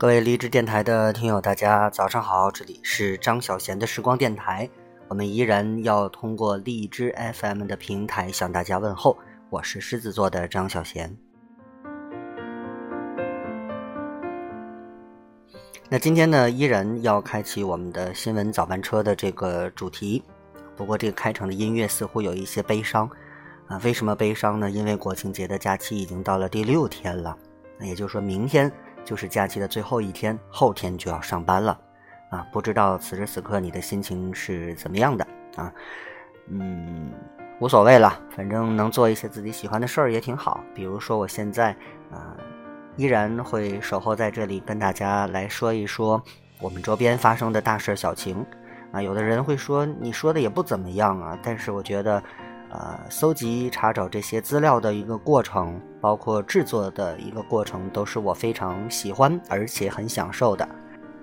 各位荔枝电台的听友，大家早上好，这里是张小贤的时光电台，我们依然要通过荔枝 FM 的平台向大家问候，我是狮子座的张小贤。那今天呢，依然要开启我们的新闻早班车的这个主题，不过这个开场的音乐似乎有一些悲伤啊，为什么悲伤呢？因为国庆节的假期已经到了第六天了，那也就是说明天。就是假期的最后一天，后天就要上班了，啊，不知道此时此刻你的心情是怎么样的啊？嗯，无所谓了，反正能做一些自己喜欢的事儿也挺好。比如说，我现在啊，依然会守候在这里，跟大家来说一说我们周边发生的大事小情。啊，有的人会说你说的也不怎么样啊，但是我觉得。呃，搜集查找这些资料的一个过程，包括制作的一个过程，都是我非常喜欢而且很享受的。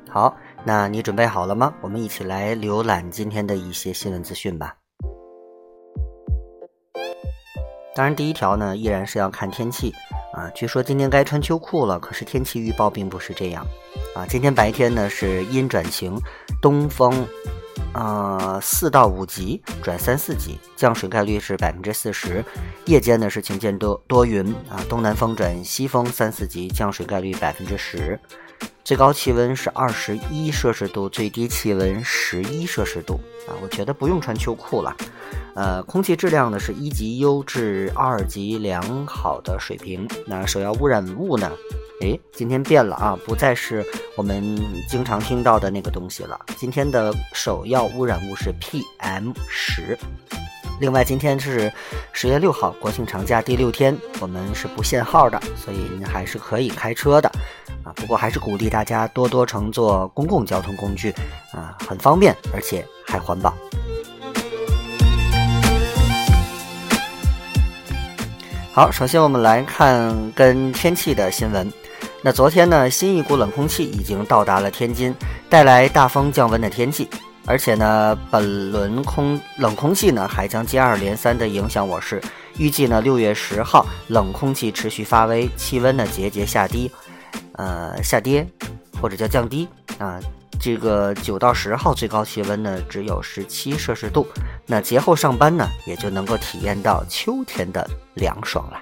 好，那你准备好了吗？我们一起来浏览今天的一些新闻资讯吧。当然，第一条呢，依然是要看天气啊。据说今天该穿秋裤了，可是天气预报并不是这样啊。今天白天呢是阴转晴，东风。呃，四到五级转三四级，降水概率是百分之四十。夜间呢是晴间多多云啊，东南风转西风三四级，降水概率百分之十。最高气温是二十一摄氏度，最低气温十一摄氏度啊。我觉得不用穿秋裤了。呃，空气质量呢是一级优至二级良好的水平。那首要污染物呢？哎，今天变了啊，不再是我们经常听到的那个东西了。今天的首要污染物是 PM 十。另外，今天是十月六号，国庆长假第六天，我们是不限号的，所以您还是可以开车的不过，还是鼓励大家多多乘坐公共交通工具啊，很方便，而且还环保。好，首先我们来看跟天气的新闻。那昨天呢，新一股冷空气已经到达了天津，带来大风降温的天气。而且呢，本轮空冷空气呢还将接二连三的影响我市。预计呢，六月十号冷空气持续发威，气温呢节节下低，呃下跌或者叫降低啊。这个九到十号最高气温呢只有十七摄氏度。那节后上班呢，也就能够体验到秋天的凉爽了。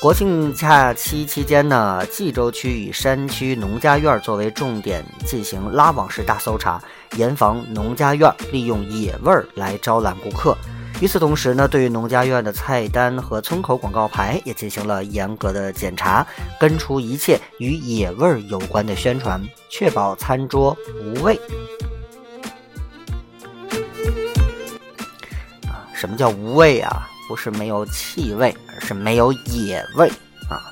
国庆假期期间呢，冀州区以山区农家院作为重点进行拉网式大搜查，严防农家院利用野味儿来招揽顾客。与此同时呢，对于农家院的菜单和村口广告牌也进行了严格的检查，根除一切与野味儿有关的宣传，确保餐桌无味。啊，什么叫无味啊？不是没有气味，而是没有野味啊！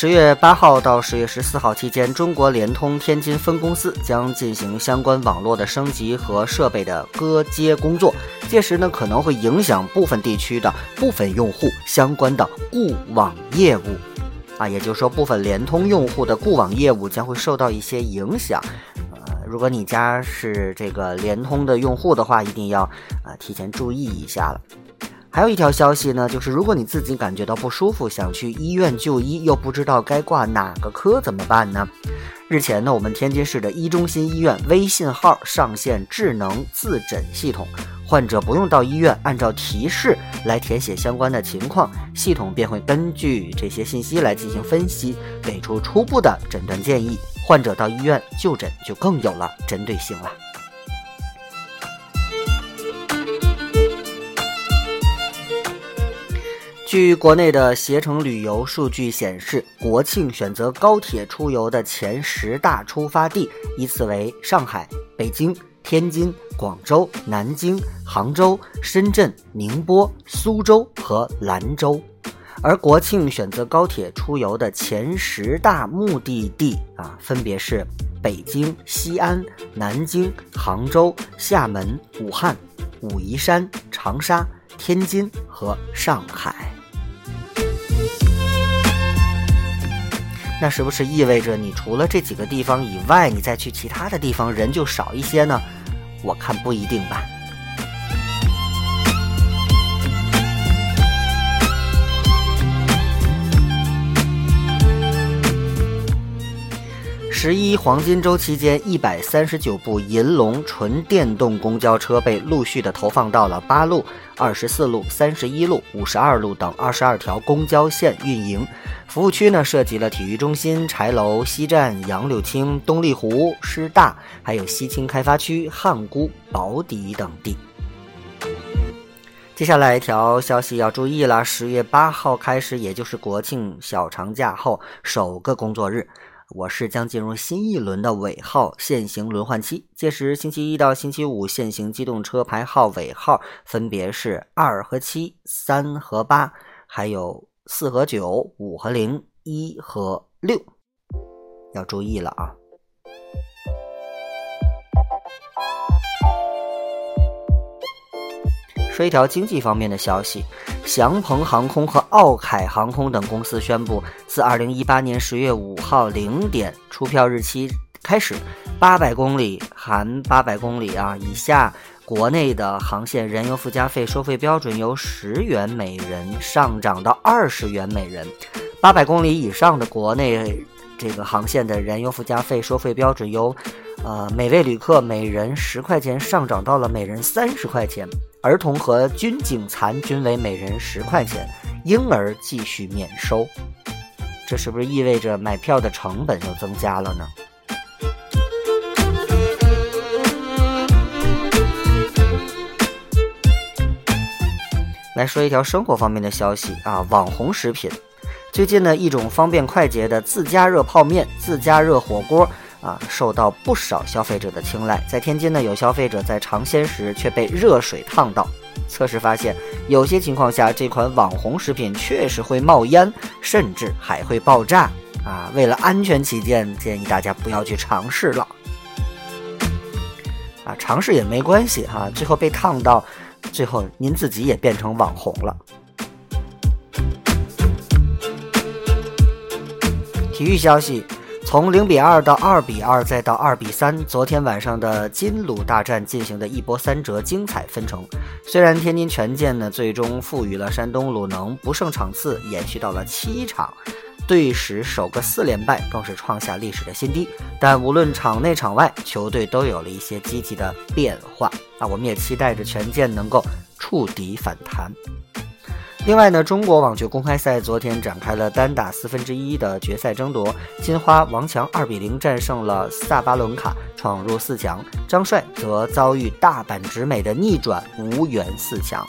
十月八号到十月十四号期间，中国联通天津分公司将进行相关网络的升级和设备的割接工作，届时呢可能会影响部分地区的部分用户相关的固网业务，啊，也就是说部分联通用户的固网业务将会受到一些影响。呃如果你家是这个联通的用户的话，一定要啊提前注意一下了。还有一条消息呢，就是如果你自己感觉到不舒服，想去医院就医，又不知道该挂哪个科怎么办呢？日前呢，我们天津市的一中心医院微信号上线智能自诊系统，患者不用到医院，按照提示来填写相关的情况，系统便会根据这些信息来进行分析，给出初步的诊断建议。患者到医院就诊就更有了针对性了。据国内的携程旅游数据显示，国庆选择高铁出游的前十大出发地依次为上海、北京、天津、广州、南京、杭州、深圳、宁波、苏州和兰州。而国庆选择高铁出游的前十大目的地啊，分别是北京、西安、南京、杭州、厦门、武汉、武夷山、长沙、天津和上海。那是不是意味着你除了这几个地方以外，你再去其他的地方人就少一些呢？我看不一定吧。十一黄金周期间，一百三十九部银龙纯电动公交车被陆续的投放到了八路、二十四路、三十一路、五十二路等二十二条公交线运营。服务区呢，涉及了体育中心、柴楼、西站、杨柳青、东丽湖、师大，还有西青开发区、汉沽、宝坻等地。接下来一条消息要注意了：十月八号开始，也就是国庆小长假后首个工作日。我市将进入新一轮的尾号限行轮换期，届时星期一到星期五限行机动车牌号尾号分别是二和七、三和八，还有四和九、五和零、一和六，要注意了啊！说一条经济方面的消息。祥鹏航空和奥凯航空等公司宣布，自二零一八年十月五号零点出票日期开始，八百公里含八百公里啊以下国内的航线燃油附加费收费标准由十元每人上涨到二十元每人，八百公里以上的国内这个航线的燃油附加费收费标准由呃每位旅客每人十块钱上涨到了每人三十块钱。儿童和军警残均为每人十块钱，婴儿继续免收。这是不是意味着买票的成本又增加了呢？来说一条生活方面的消息啊，网红食品。最近呢，一种方便快捷的自加热泡面、自加热火锅。啊，受到不少消费者的青睐。在天津呢，有消费者在尝鲜时却被热水烫到，测试发现，有些情况下这款网红食品确实会冒烟，甚至还会爆炸。啊，为了安全起见，建议大家不要去尝试了。啊，尝试也没关系哈，最后被烫到，最后您自己也变成网红了。体育消息。从零比二到二比二，再到二比三，昨天晚上的金鲁大战进行的一波三折，精彩纷呈。虽然天津权健呢最终赋予了山东鲁能不胜场次，延续到了七场，队史首个四连败，更是创下历史的新低。但无论场内场外，球队都有了一些积极的变化那！我们也期待着权健能够触底反弹。另外呢，中国网球公开赛昨天展开了单打四分之一的决赛争夺，金花王强二比零战胜了萨巴伦卡，闯入四强。张帅则遭遇大阪直美的逆转，无缘四强。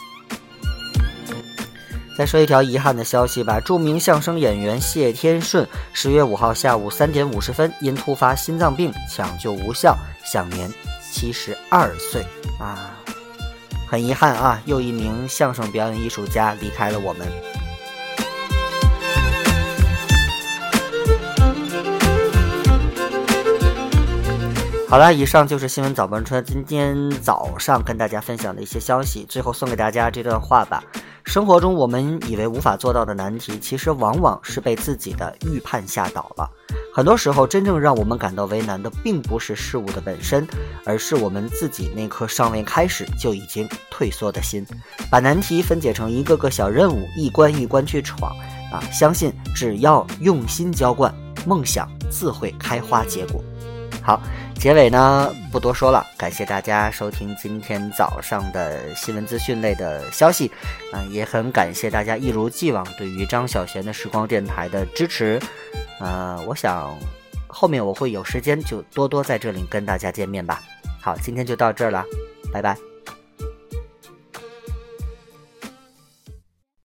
再说一条遗憾的消息吧，著名相声演员谢天顺十月五号下午三点五十分因突发心脏病抢救无效，享年七十二岁啊。很遗憾啊，又一名相声表演艺术家离开了我们。好了，以上就是新闻早班车今天早上跟大家分享的一些消息。最后送给大家这段话吧：生活中我们以为无法做到的难题，其实往往是被自己的预判吓倒了。很多时候，真正让我们感到为难的，并不是事物的本身，而是我们自己那颗尚未开始就已经退缩的心。把难题分解成一个个小任务，一关一关去闯啊！相信只要用心浇灌，梦想自会开花结果。好，结尾呢不多说了，感谢大家收听今天早上的新闻资讯类的消息，啊，也很感谢大家一如既往对于张小贤的时光电台的支持。呃，我想后面我会有时间就多多在这里跟大家见面吧。好，今天就到这儿了，拜拜。